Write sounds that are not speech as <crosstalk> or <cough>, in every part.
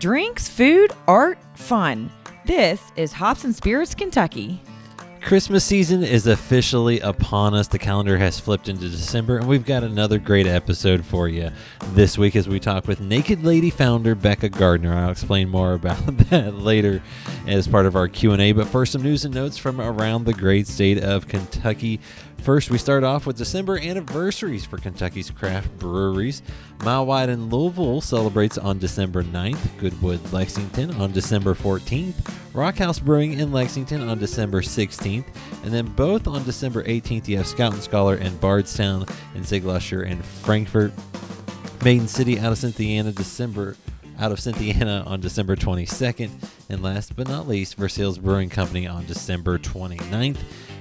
drinks, food, art, fun. This is Hops and Spirits Kentucky. Christmas season is officially upon us. The calendar has flipped into December, and we've got another great episode for you this week as we talk with Naked Lady founder Becca Gardner. I'll explain more about <laughs> that later as part of our Q&A, but first some news and notes from around the great state of Kentucky. First, we start off with December anniversaries for Kentucky's craft breweries. Mile Wide in Louisville celebrates on December 9th, Goodwood Lexington on December 14th, Rockhouse Brewing in Lexington on December 16th, and then both on December 18th, you have Scout and Scholar in Bardstown and Sig Luscher in Frankfort. Maiden City out of Cynthiana, December out of Cynthiana on December 22nd, and last but not least, Versailles Brewing Company on December 29th.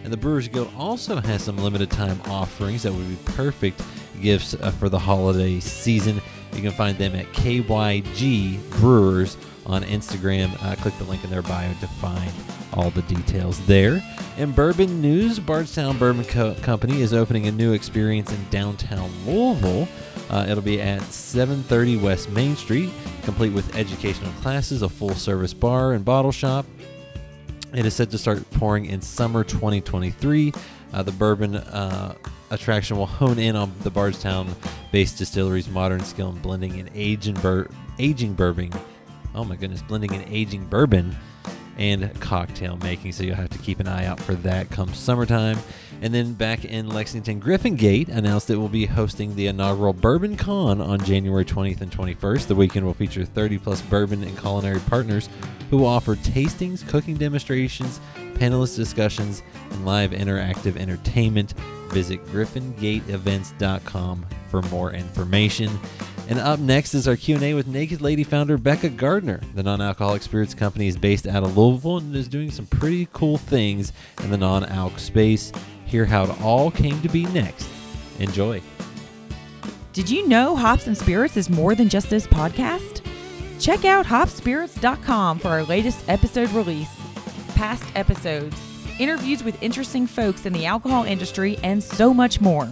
And the Brewers Guild also has some limited time offerings that would be perfect gifts uh, for the holiday season. You can find them at KYG Brewers on Instagram. Uh, click the link in their bio to find all the details there. In bourbon news, Bardstown Bourbon Co- Company is opening a new experience in downtown Louisville. Uh, it'll be at 730 West Main Street, complete with educational classes, a full service bar and bottle shop, it is set to start pouring in summer 2023. Uh, the bourbon uh, attraction will hone in on the Bardstown based distillery's modern skill in blending and aging, bur- aging bourbon. Oh my goodness, blending and aging bourbon and cocktail making. So you'll have to keep an eye out for that come summertime. And then back in Lexington, Griffin Gate announced it will be hosting the inaugural Bourbon Con on January 20th and 21st. The weekend will feature 30 plus bourbon and culinary partners who will offer tastings, cooking demonstrations, panelist discussions, and live interactive entertainment. Visit griffingateevents.com for more information. And up next is our Q&A with Naked Lady founder Becca Gardner. The non-alcoholic spirits company is based out of Louisville and is doing some pretty cool things in the non-alc space. Hear how it all came to be next. Enjoy. Did you know Hops and Spirits is more than just this podcast? Check out hopspirits.com for our latest episode release, past episodes, interviews with interesting folks in the alcohol industry, and so much more.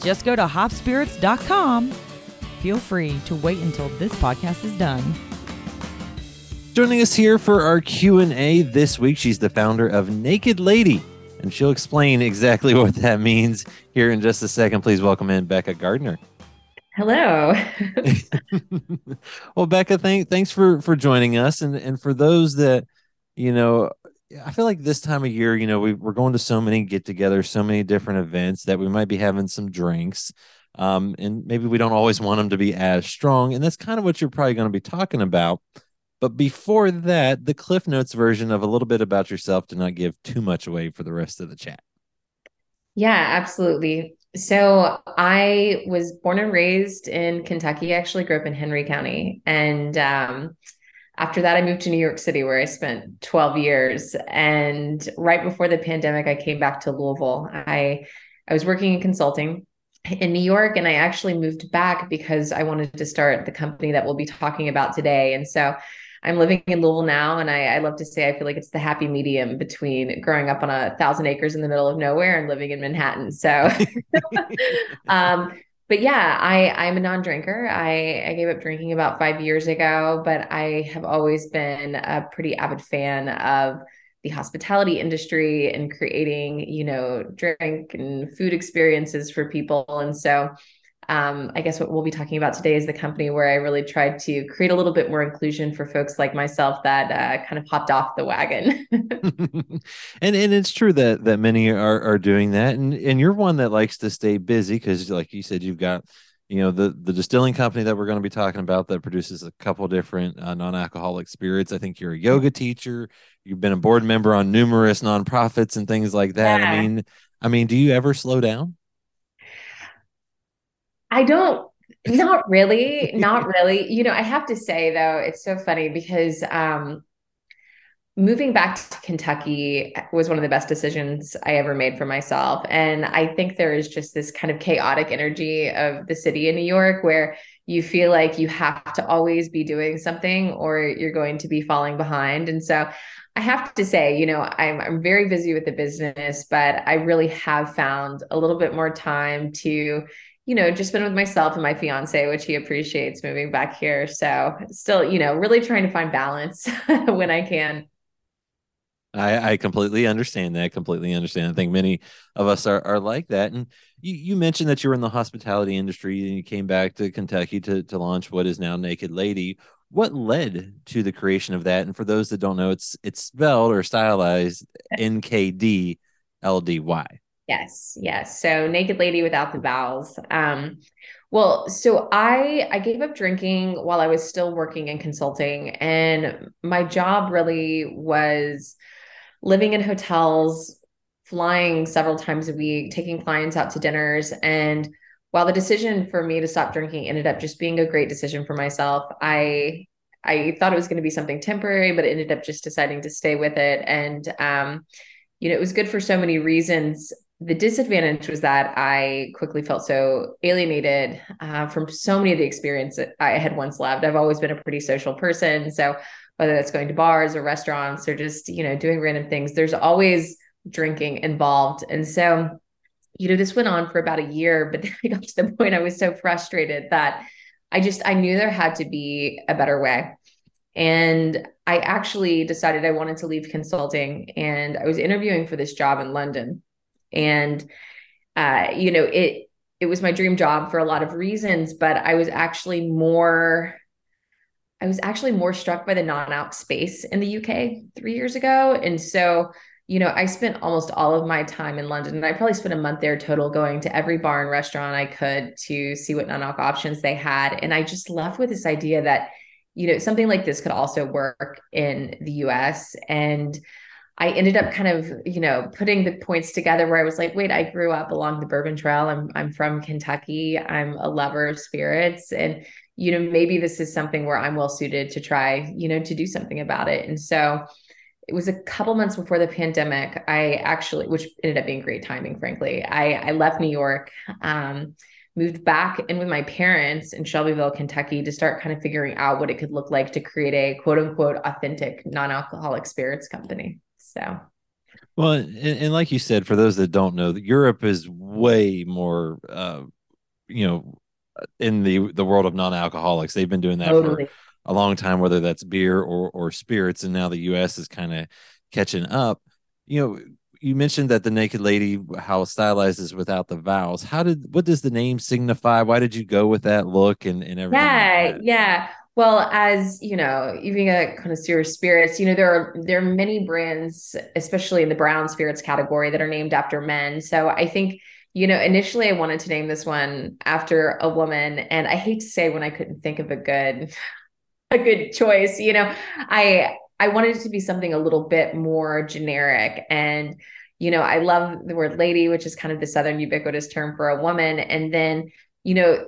Just go to hopspirits.com. Feel free to wait until this podcast is done. Joining us here for our Q&A this week, she's the founder of Naked Lady, and she'll explain exactly <laughs> what that means here in just a second. Please welcome in Becca Gardner. Hello. <laughs> well, Becca, thank, thanks for for joining us, and and for those that you know, I feel like this time of year, you know, we, we're going to so many get-togethers, so many different events that we might be having some drinks, um, and maybe we don't always want them to be as strong, and that's kind of what you're probably going to be talking about. But before that, the Cliff Notes version of a little bit about yourself to not give too much away for the rest of the chat. Yeah, absolutely. So I was born and raised in Kentucky. I actually grew up in Henry County. And um, after that, I moved to New York City where I spent 12 years. And right before the pandemic, I came back to Louisville. I I was working in consulting in New York and I actually moved back because I wanted to start the company that we'll be talking about today. And so I'm living in Louisville now, and I, I, love to say I feel like it's the happy medium between growing up on a thousand acres in the middle of nowhere and living in Manhattan. So, <laughs> <laughs> um, but yeah, I I'm a non-drinker. I I gave up drinking about five years ago, but I have always been a pretty avid fan of the hospitality industry and creating, you know, drink and food experiences for people. And so um, I guess what we'll be talking about today is the company where I really tried to create a little bit more inclusion for folks like myself that uh, kind of hopped off the wagon. <laughs> <laughs> and and it's true that that many are are doing that, and and you're one that likes to stay busy because, like you said, you've got you know the the distilling company that we're going to be talking about that produces a couple different uh, non-alcoholic spirits. I think you're a yoga teacher. You've been a board member on numerous nonprofits and things like that. Yeah. I mean, I mean, do you ever slow down? I don't not really, <laughs> not really. You know, I have to say though, it's so funny because um moving back to Kentucky was one of the best decisions I ever made for myself. And I think there is just this kind of chaotic energy of the city in New York where you feel like you have to always be doing something or you're going to be falling behind. And so I have to say, you know, I'm I'm very busy with the business, but I really have found a little bit more time to you know, just been with myself and my fiance, which he appreciates moving back here. So still, you know, really trying to find balance <laughs> when I can. I, I completely understand that. Completely understand. I think many of us are, are like that. And you, you mentioned that you were in the hospitality industry and you came back to Kentucky to, to launch what is now Naked Lady. What led to the creation of that? And for those that don't know, it's it's spelled or stylized N K D L D Y. Yes, yes. So naked lady without the vowels. Um, well, so I I gave up drinking while I was still working in consulting, and my job really was living in hotels, flying several times a week, taking clients out to dinners, and while the decision for me to stop drinking ended up just being a great decision for myself, I I thought it was going to be something temporary, but it ended up just deciding to stay with it, and um, you know, it was good for so many reasons the disadvantage was that I quickly felt so alienated uh, from so many of the experiences I had once loved. I've always been a pretty social person. So whether that's going to bars or restaurants or just, you know, doing random things, there's always drinking involved. And so, you know, this went on for about a year, but <laughs> then I got to the point I was so frustrated that I just, I knew there had to be a better way. And I actually decided I wanted to leave consulting and I was interviewing for this job in London and uh, you know it it was my dream job for a lot of reasons but i was actually more i was actually more struck by the non-alc space in the uk three years ago. And so you know i spent almost all of my time in london and i probably spent a month there total going to every bar and restaurant i could to see what non-alc options they had. And i just left with this idea that you know something like this could also work in the us and I ended up kind of, you know, putting the points together where I was like, wait, I grew up along the Bourbon Trail. I'm I'm from Kentucky. I'm a lover of spirits. And, you know, maybe this is something where I'm well suited to try, you know, to do something about it. And so it was a couple months before the pandemic. I actually, which ended up being great timing, frankly. I, I left New York, um, moved back in with my parents in Shelbyville, Kentucky to start kind of figuring out what it could look like to create a quote unquote authentic non alcoholic spirits company. So, well, and, and, like you said, for those that don't know, Europe is way more, uh, you know, in the the world of non-alcoholics. They've been doing that totally. for a long time, whether that's beer or or spirits, and now the U.S. is kind of catching up. You know, you mentioned that the naked lady how stylized is without the vowels how did what does the name signify why did you go with that look and, and everything yeah like yeah well, as you know, even a connoisseur of spirits, you know there are there are many brands, especially in the brown spirits category, that are named after men. So I think you know initially I wanted to name this one after a woman, and I hate to say when I couldn't think of a good <laughs> a good choice. You know, I I wanted it to be something a little bit more generic and you know, I love the word lady, which is kind of the Southern ubiquitous term for a woman. And then, you know,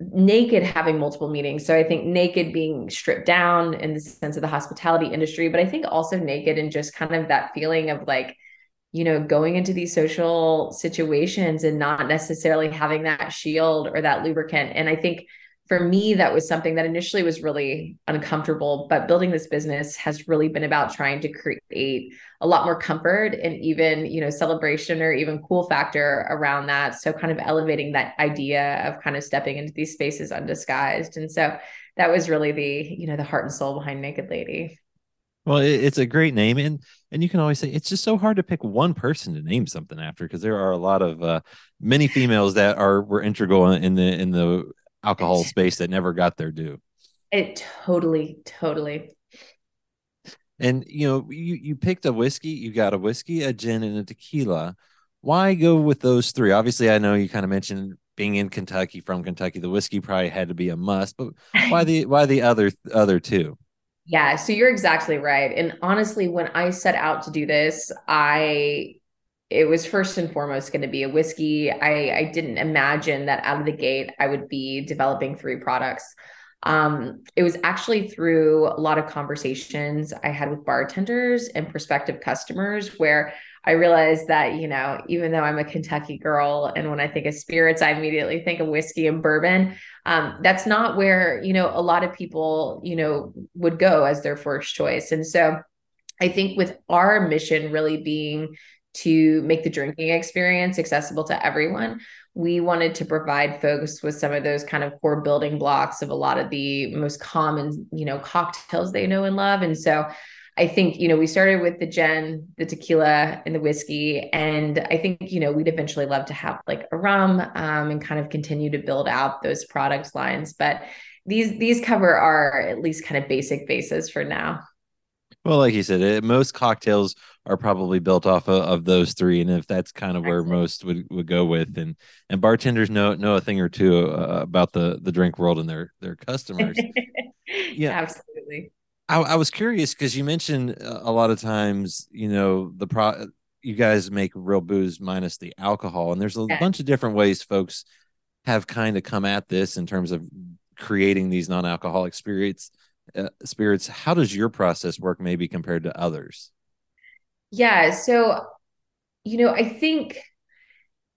naked having multiple meanings. So I think naked being stripped down in the sense of the hospitality industry, but I think also naked and just kind of that feeling of like, you know, going into these social situations and not necessarily having that shield or that lubricant. And I think for me, that was something that initially was really uncomfortable. But building this business has really been about trying to create a lot more comfort and even, you know, celebration or even cool factor around that. So kind of elevating that idea of kind of stepping into these spaces undisguised. And so that was really the, you know, the heart and soul behind Naked Lady. Well, it's a great name, and and you can always say it's just so hard to pick one person to name something after because there are a lot of uh, many females that are were integral in the in the alcohol space that never got their due. It totally, totally. And you know, you you picked a whiskey, you got a whiskey, a gin, and a tequila. Why go with those three? Obviously, I know you kind of mentioned being in Kentucky from Kentucky, the whiskey probably had to be a must, but why the <laughs> why the other other two? Yeah, so you're exactly right. And honestly, when I set out to do this, I it was first and foremost going to be a whiskey. I, I didn't imagine that out of the gate I would be developing three products. Um, it was actually through a lot of conversations I had with bartenders and prospective customers where I realized that, you know, even though I'm a Kentucky girl and when I think of spirits, I immediately think of whiskey and bourbon. Um, that's not where, you know, a lot of people, you know, would go as their first choice. And so I think with our mission really being to make the drinking experience accessible to everyone, we wanted to provide folks with some of those kind of core building blocks of a lot of the most common, you know, cocktails they know and love. And so I think, you know, we started with the gin, the tequila, and the whiskey. And I think, you know, we'd eventually love to have like a rum um, and kind of continue to build out those product lines. But these these cover our at least kind of basic bases for now. Well, like you said, most cocktails are probably built off of, of, those three, and if that's kind of where most would, would go with, and and bartenders know know a thing or two uh, about the the drink world and their their customers. <laughs> yeah, absolutely. I, I was curious because you mentioned uh, a lot of times, you know, the pro you guys make real booze minus the alcohol, and there's a yeah. bunch of different ways folks have kind of come at this in terms of creating these non-alcoholic spirits uh, spirits how does your process work maybe compared to others yeah so you know i think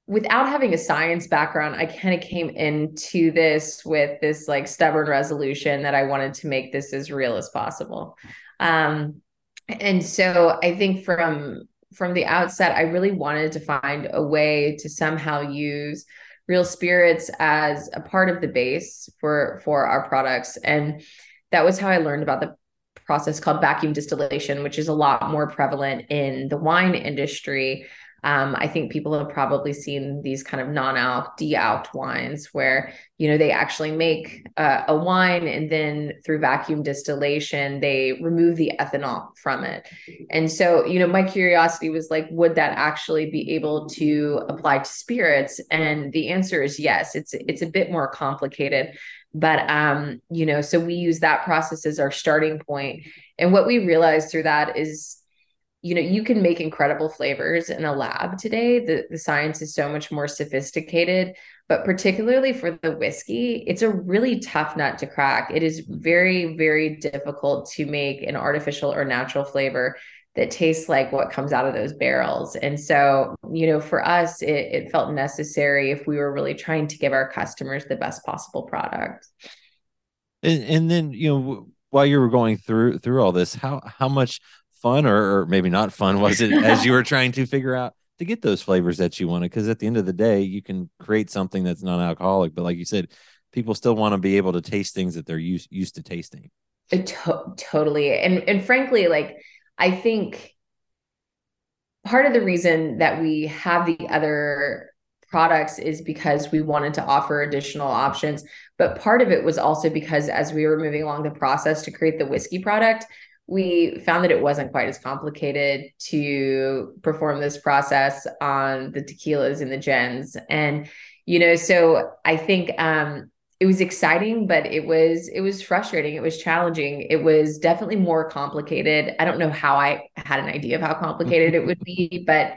without having a science background i kind of came into this with this like stubborn resolution that i wanted to make this as real as possible. Um and so i think from from the outset i really wanted to find a way to somehow use real spirits as a part of the base for for our products. And that was how i learned about the process called vacuum distillation which is a lot more prevalent in the wine industry um, I think people have probably seen these kind of non-alc, de-alc wines where you know they actually make uh, a wine and then through vacuum distillation they remove the ethanol from it. And so you know my curiosity was like, would that actually be able to apply to spirits? And the answer is yes. It's it's a bit more complicated but um you know so we use that process as our starting point. And what we realized through that is you know you can make incredible flavors in a lab today. The, the science is so much more sophisticated. But particularly for the whiskey it's a really tough nut to crack. It is very very difficult to make an artificial or natural flavor that tastes like what comes out of those barrels and so you know for us it, it felt necessary if we were really trying to give our customers the best possible product and, and then you know while you were going through through all this how how much fun or, or maybe not fun was it as you were <laughs> trying to figure out to get those flavors that you wanted? Because at the end of the day, you can create something that's non-alcoholic, but like you said, people still want to be able to taste things that they're used used to tasting. To- totally, and and frankly, like I think part of the reason that we have the other products is because we wanted to offer additional options but part of it was also because as we were moving along the process to create the whiskey product we found that it wasn't quite as complicated to perform this process on the tequilas and the gins. And you know so i think um it was exciting but it was it was frustrating. It was challenging. It was definitely more complicated. I don't know how i had an idea of how complicated it would be <laughs> but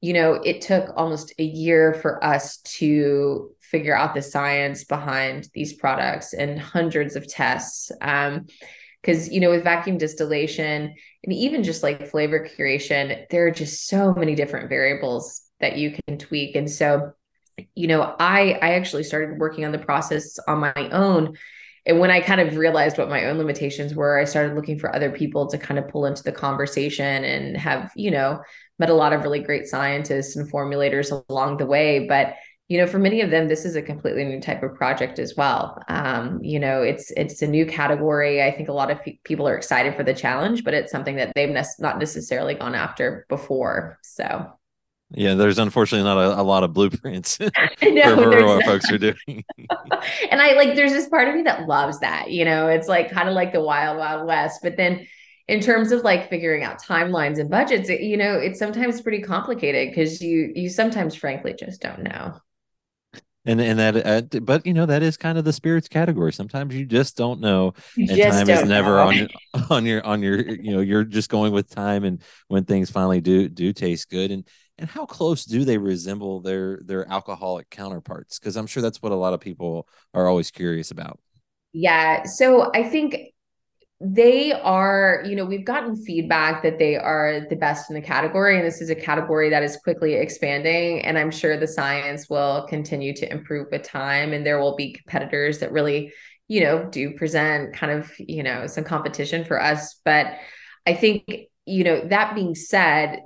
you know it took almost a year for us to figure out the science behind these products and hundreds of tests um, because you know with vacuum distillation and even just like flavor curation there are just so many different variables that you can tweak. And so you know i i actually started working on the process on my own and when i kind of realized what my own limitations were i started looking for other people to kind of pull into the conversation and have you know met a lot of really great scientists and formulators along the way but you know, for many of them, this is a completely new type of project as well. Um, you know, it's it's a new category. I think a lot of f- people are excited for the challenge, but it's something that they've ne- not necessarily gone after before. So, yeah, there's unfortunately not a, a lot of blueprints <laughs> <laughs> know, for, for what folks are doing. <laughs> and I like, there's this part of me that loves that. You know, it's like kind of like the wild, wild west, but then in terms of like figuring out timelines and budgets it, you know it's sometimes pretty complicated because you you sometimes frankly just don't know and and that uh, but you know that is kind of the spirits category sometimes you just don't know and time is never know. on your on your on your you know you're just going with time and when things finally do do taste good and and how close do they resemble their their alcoholic counterparts because i'm sure that's what a lot of people are always curious about yeah so i think they are, you know, we've gotten feedback that they are the best in the category. And this is a category that is quickly expanding. And I'm sure the science will continue to improve with time. And there will be competitors that really, you know, do present kind of, you know, some competition for us. But I think, you know, that being said,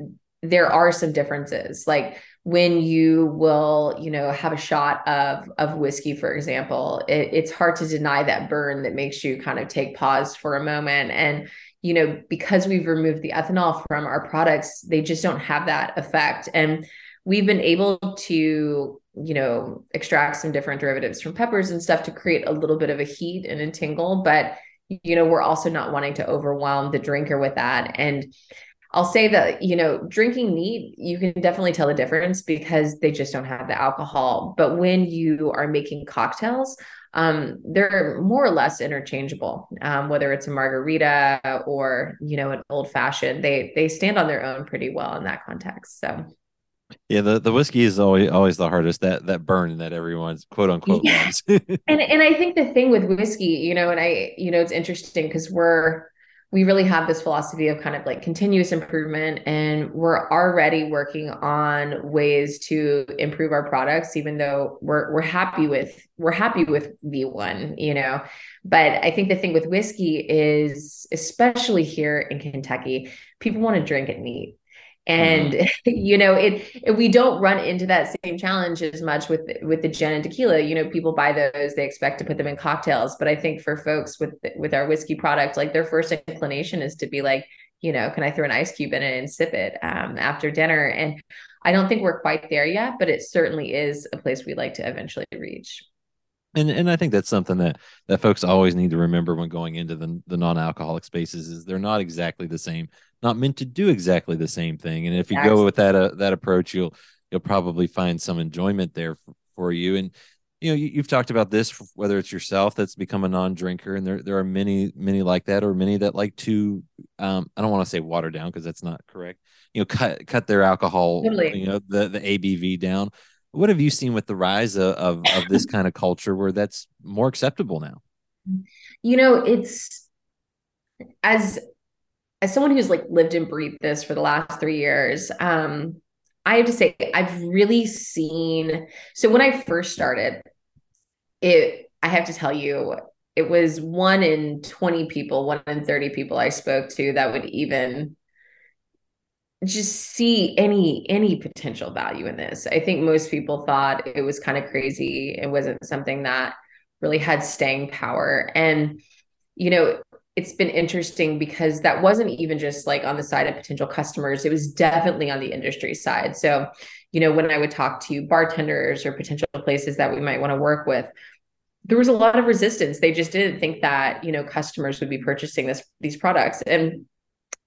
there are some differences. Like when you will, you know, have a shot of of whiskey, for example, it, it's hard to deny that burn that makes you kind of take pause for a moment. And you know, because we've removed the ethanol from our products, they just don't have that effect. And we've been able to you know extract some different derivatives from peppers and stuff to create a little bit of a heat and a tingle but you know we're also not wanting to overwhelm the drinker with that and I'll say that, you know, drinking neat, you can definitely tell the difference because they just don't have the alcohol. But when you are making cocktails, um, they're more or less interchangeable. Um, whether it's a margarita or, you know, an old fashioned, they they stand on their own pretty well in that context. So yeah, the, the whiskey is always always the hardest that that burn that everyone's quote unquote yeah. <laughs> and and I think the thing with whiskey, you know, and I, you know, it's interesting because we're we really have this philosophy of kind of like continuous improvement and we're already working on ways to improve our products even though we're we're happy with we're happy with V1 you know? But I think the thing with whiskey is especially here in Kentucky people want to drink it neat and mm-hmm. <laughs> you know it, it, we don't run into that same challenge as much with with the gin and tequila. You know people buy those they expect to put them in cocktails. But i think for folks with with our whiskey product like their first inclination is to be like you know can i throw an ice cube in it and sip it um, after dinner? And i don't think we're quite there yet but it certainly is a place we'd like to eventually reach and and I think that's something that that folks always need to remember when going into the the non-alcoholic spaces is they're not exactly the same not meant to do exactly the same thing. And if you go with that uh, that approach, you'll you'll probably find some enjoyment there for, for you. And you know, you, have talked about this, whether it's yourself that's become a non-drinker, and there there are many many like that, or many that like to, um, I don't want to say water down because that's not correct. You know, cut cut their alcohol, totally. you know, the the ABV down. What have you seen with the rise of, of, of this kind of culture where that's more acceptable now? You know, it's as as someone who's like lived and breathed this for the last three years, um, I have to say I've really seen. So when I first started, it I have to tell you, it was one in 20 people, one in 30 people I spoke to that would even just see any any potential value in this. I think most people thought it was kind of crazy. It wasn't something that really had staying power. And you know, it's been interesting because that wasn't even just like on the side of potential customers it was definitely on the industry side so you know when i would talk to bartenders or potential places that we might want to work with there was a lot of resistance they just didn't think that you know customers would be purchasing this these products and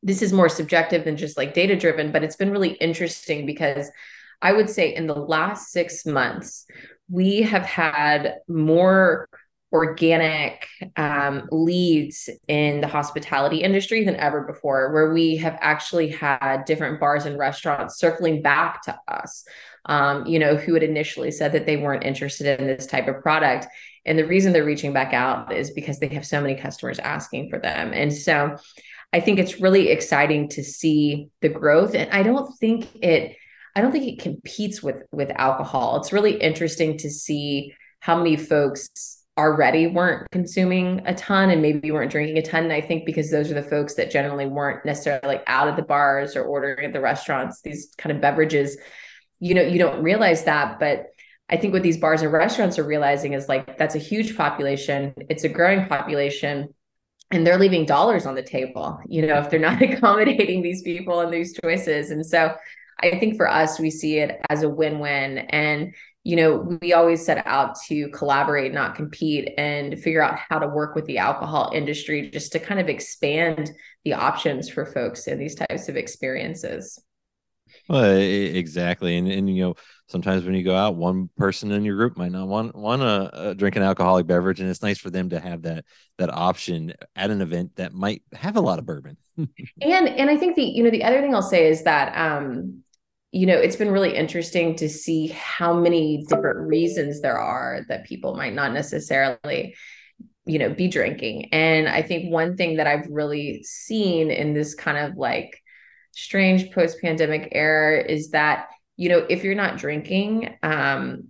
this is more subjective than just like data driven but it's been really interesting because i would say in the last 6 months we have had more organic um, leads in the hospitality industry than ever before, where we have actually had different bars and restaurants circling back to us, um, you know, who had initially said that they weren't interested in this type of product. And the reason they're reaching back out is because they have so many customers asking for them. And so I think it's really exciting to see the growth. And I don't think it, I don't think it competes with with alcohol. It's really interesting to see how many folks already weren't consuming a ton and maybe weren't drinking a ton. And I think because those are the folks that generally weren't necessarily like out at the bars or ordering at the restaurants, these kind of beverages, you know, you don't realize that. But I think what these bars and restaurants are realizing is like that's a huge population, it's a growing population. And they're leaving dollars on the table, you know, if they're not <laughs> accommodating these people and these choices. And so I think for us, we see it as a win win. And you know, we always set out to collaborate, not compete, and figure out how to work with the alcohol industry just to kind of expand the options for folks in these types of experiences. Well, exactly, and and you know, sometimes when you go out, one person in your group might not want want to drink an alcoholic beverage, and it's nice for them to have that that option at an event that might have a lot of bourbon. <laughs> and and I think the you know the other thing I'll say is that um you know, it's been really interesting to see how many different reasons there are that people might not necessarily, you know, be drinking. And I think one thing that I've really seen in this kind of like strange post pandemic era is that, you know, if you're not drinking, um,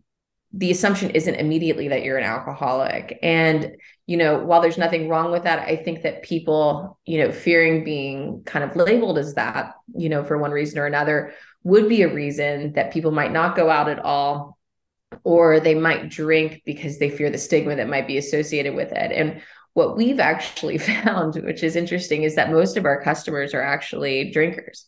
the assumption isn't immediately that you're an alcoholic. And you know, while there's nothing wrong with that, I think that people, you know, fearing being kind of labeled as that, you know, for one reason or another would be a reason that people might not go out at all or they might drink because they fear the stigma that might be associated with it. And what we've actually <laughs> found, which is interesting, is that most of our customers are actually drinkers.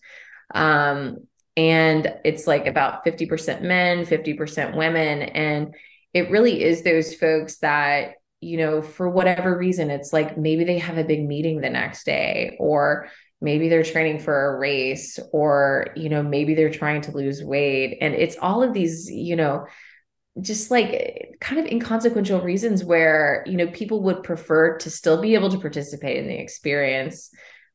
Um, and it's like about 50% men, 50% women. And it really is those folks that you know, for whatever reason, it's like maybe they have a big meeting the next day, or maybe they're training for a race, or, you know, maybe they're trying to lose weight. And it's all of these, you know, just like kind of inconsequential reasons where, you know, people would prefer to still be able to participate in the experience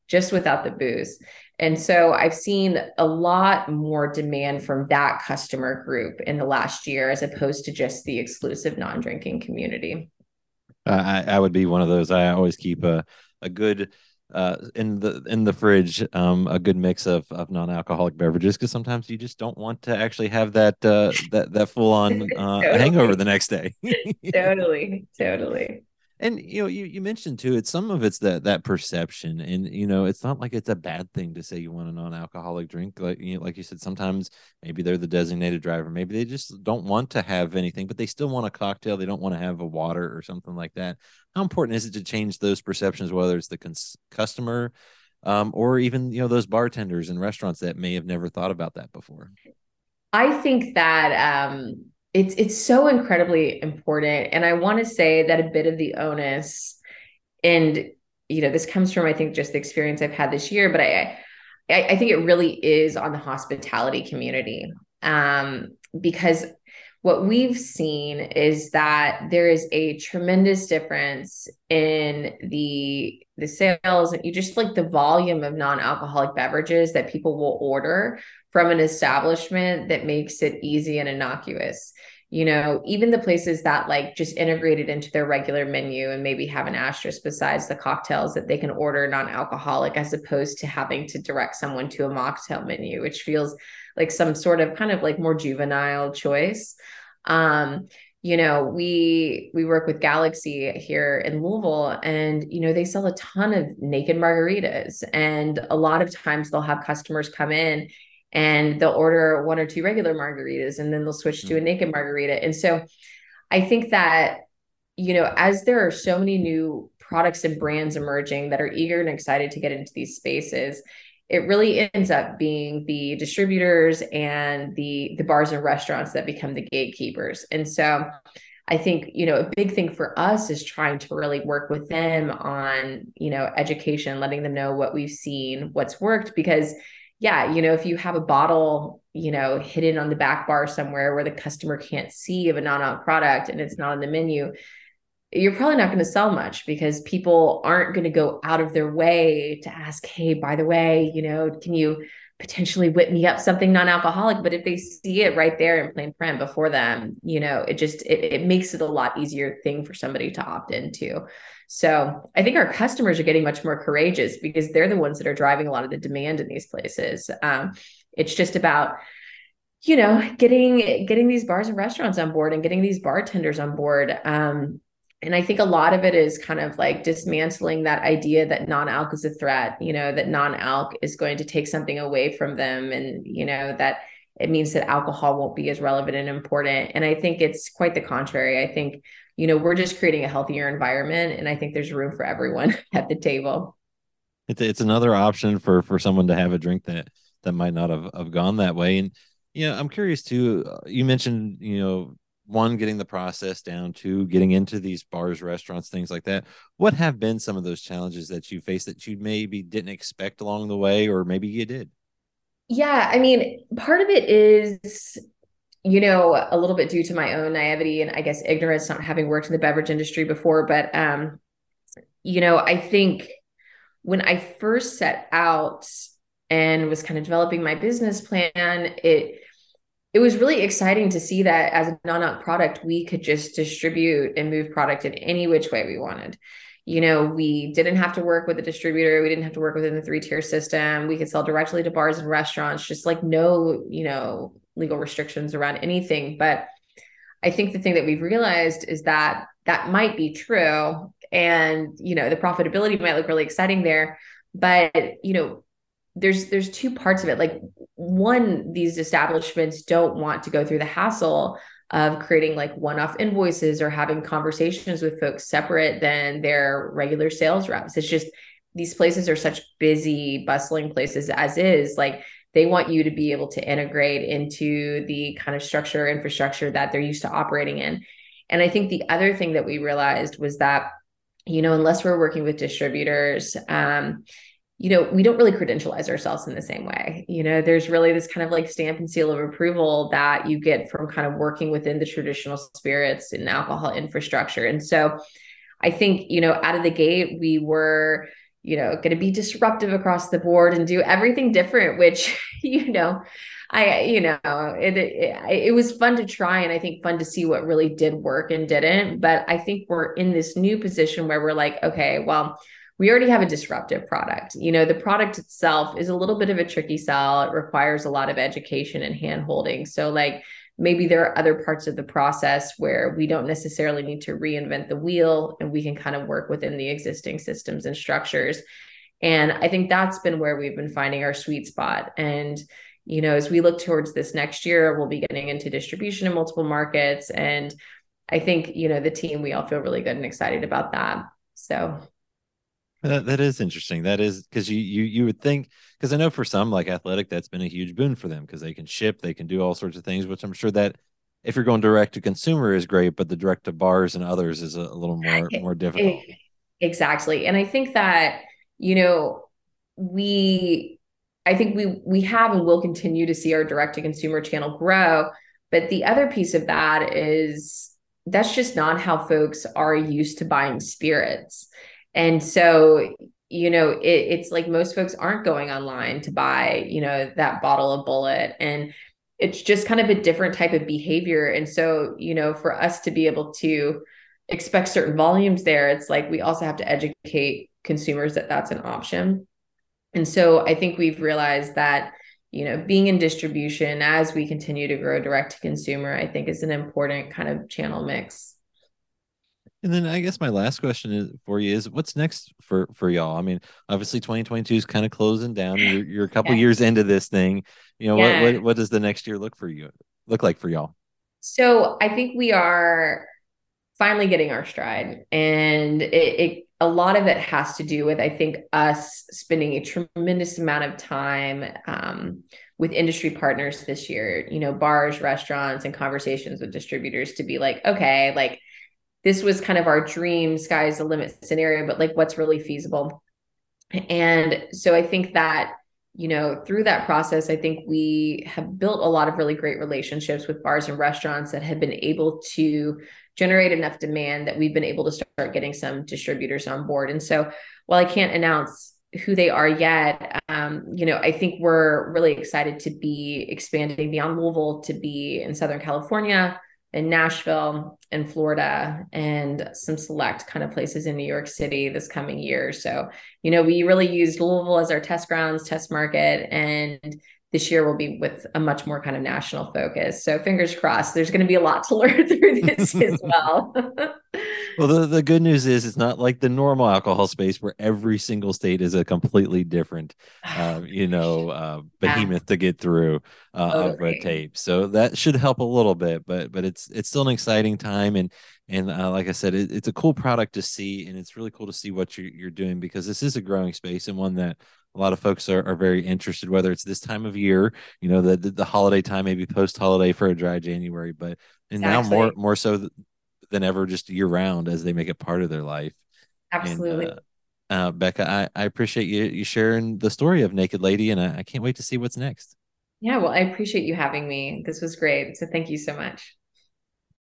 just without the booze. And so I've seen a lot more demand from that customer group in the last year as opposed to just the exclusive non drinking community. I, I would be one of those. I always keep a a good uh, in the in the fridge um, a good mix of of non-alcoholic beverages because sometimes you just don't want to actually have that uh, that that full on <laughs> uh, totally. hangover the next day. <laughs> totally, totally and you know you, you mentioned too it's some of it's that that perception and you know it's not like it's a bad thing to say you want a non-alcoholic drink like you know, like you said sometimes maybe they're the designated driver maybe they just don't want to have anything but they still want a cocktail they don't want to have a water or something like that. How important is it to change those perceptions whether it's the cons- customer um, or even you know those bartenders and restaurants that may have never thought about that before? I think that um it's it's so incredibly important. And i want to say that a bit of the onus and you know this comes from i think just the experience i've had this year but i i, I think it really is on the hospitality community. Um, because what we've seen is that there is a tremendous difference in the the sales and you just like the volume of non-alcoholic beverages that people will order from an establishment that makes it easy and innocuous. You know even the places that like just integrated into their regular menu and maybe have an asterisk besides the cocktails that they can order non-alcoholic as opposed to having to direct someone to a mocktail menu which feels like some sort of kind of like more juvenile choice. Um you know we we work with Galaxie here in louisville and you know they sell a ton of naked margaritas. And a lot of times they'll have customers come in and they'll order one or two regular margaritas and then they'll switch to a mm-hmm. naked margarita and so i think that you know as there are so many new products and brands emerging that are eager and excited to get into these spaces it really ends up being the distributors and the the bars and restaurants that become the gatekeepers and so i think you know a big thing for us is trying to really work with them on you know education letting them know what we've seen what's worked because yeah you know if you have a bottle you know hidden on the back bar somewhere where the customer can't see of a non-alc product and it's not on the menu you're probably not going to sell much because people aren't going to go out of their way to ask, hey, by the way, you know, can you potentially whip me up something non-alcoholic? But if they see it right there in plain print before them, you know, it just it, it makes it a lot easier thing for somebody to opt into. So I think our customers are getting much more courageous because they're the ones that are driving a lot of the demand in these places. Um, it's just about you know getting getting these bars and restaurants on board and getting these bartenders on board um, and I think a lot of it is kind of like dismantling that idea that non-alc is a threat, you know, that non-alc is going to take something away from them and, you know, that it means that alcohol won't be as relevant and important. And I think it's quite the contrary. I think, you know, we're just creating a healthier environment and I think there's room for everyone <laughs> at the table. It's it's another option for for someone to have a drink that that might not have, have gone that way. And you know, I'm curious too. Uh, you mentioned, you know, one getting the process down two getting into these bars restaurants things like that what have been some of those challenges that you faced that you maybe didn't expect along the way or maybe you did yeah i mean part of it is you know a little bit due to my own naivety and i guess ignorance not having worked in the beverage industry before but um you know i think when i first set out and was kind of developing my business plan it it was really exciting to see that as a non-alc product, we could just distribute and move product in any which way we wanted. You know, we didn't have to work with a distributor. We didn't have to work within the three tier system. We could sell directly to bars and restaurants, just like no, you know, legal restrictions around anything. But I think the thing that we've realized is that that might be true and you know the profitability might look really exciting there. But you know there's there's two parts of it. Like one these establishments don't want to go through the hassle of creating like one-off invoices or having conversations with folks separate than their regular sales reps. It's just these places are such busy bustling places as is. Like they want you to be able to integrate into the kind of structure infrastructure that they're used to operating in and i think the other thing that we realized was that you know unless we're working with distributors um, you know, we don't really credentialize ourselves in the same way. You know, there's really this kind of like stamp and seal of approval that you get from kind of working within the traditional spirits and alcohol infrastructure. And so I think, you know, out of the gate, we were, you know, going to be disruptive across the board and do everything different, which, <laughs> you know, I, you know, it, it, it was fun to try and I think fun to see what really did work and didn't. But I think we're in this new position where we're like, okay, well, we already have a disruptive product. You know, the product itself is a little bit of a tricky sell. It requires a lot of education and hand holding. So, like, maybe there are other parts of the process where we don't necessarily need to reinvent the wheel and we can kind of work within the existing systems and structures. And I think that's been where we've been finding our sweet spot. And, you know, as we look towards this next year, we'll be getting into distribution in multiple markets. And I think, you know, the team, we all feel really good and excited about that. So, that, that is interesting. That is because you you you would think because I know for some like athletic that's been a huge boon for them because they can ship, they can do all sorts of things, which I'm sure that if you're going direct to consumer is great, but the direct to bars and others is a, a little more <laughs> more difficult. Exactly, and I think that you know we I think we we have and will continue to see our direct to consumer channel grow, but the other piece of that is that's just not how folks are used to buying spirits. And so, you know, it, it's like most folks aren't going online to buy, you know, that bottle of Bulleit. And it's just kind of a different type of behavior. And so, you know, for us to be able to expect certain volumes there, it's like we also have to educate consumers that that's an option. And so I think we've realized that, you know, being in distribution as we continue to grow direct to consumer, I think is an important kind of channel mix. And then I guess my last question is for you is what's next for for y'all? I mean, obviously 2022 is kind of closing down. You're, <laughs> you're a couple yeah. years into this thing. You know, yeah. what, what what does the next year look for you look like for y'all? So I think we are finally getting our stride, and it, it a lot of it has to do with I think us spending a tremendous amount of time um, with industry partners this year. You know, bars, restaurants, and conversations with distributors to be like, okay, like this was kind of our dream sky's the limit scenario but like what's really feasible? And so i think that you know through that process i think we have built a lot of really great relationships with bars and restaurants that have been able to generate enough demand that we've been able to start getting some distributors on board. And so while i can't announce who they are yet um, you know i think we're really excited to be expanding beyond louisville to be in southern california in Nashville and Florida and some select kind of places in New York City this coming year. So, you know, we really used Louisville as our test grounds, test market, and this year will be with a much more kind of national focus. So fingers crossed, there's going to be a lot to <laughs> learn through this as <laughs> well. <laughs> well, the, the good news is it's not like the normal alcohol space where every single state is a completely different, uh, <sighs> you know, uh, behemoth to get through uh, totally. of red tape. So that should help a little bit, but but it's it's still an exciting time and and uh, like I said, it, it's a cool product to see, and it's really cool to see what you're, you're doing because this is a growing space and one that a lot of folks are, are very interested, whether it's this time of year, you know, the the, the holiday time, maybe post holiday for a dry January, but and exactly. now more more so than ever, just year round as they make it part of their life. Absolutely. And, uh, uh, Becca, I, I appreciate you you sharing the story of Naked Lady, and I, I can't wait to see what's next. Yeah, well, I appreciate you having me. This was great. So thank you so much.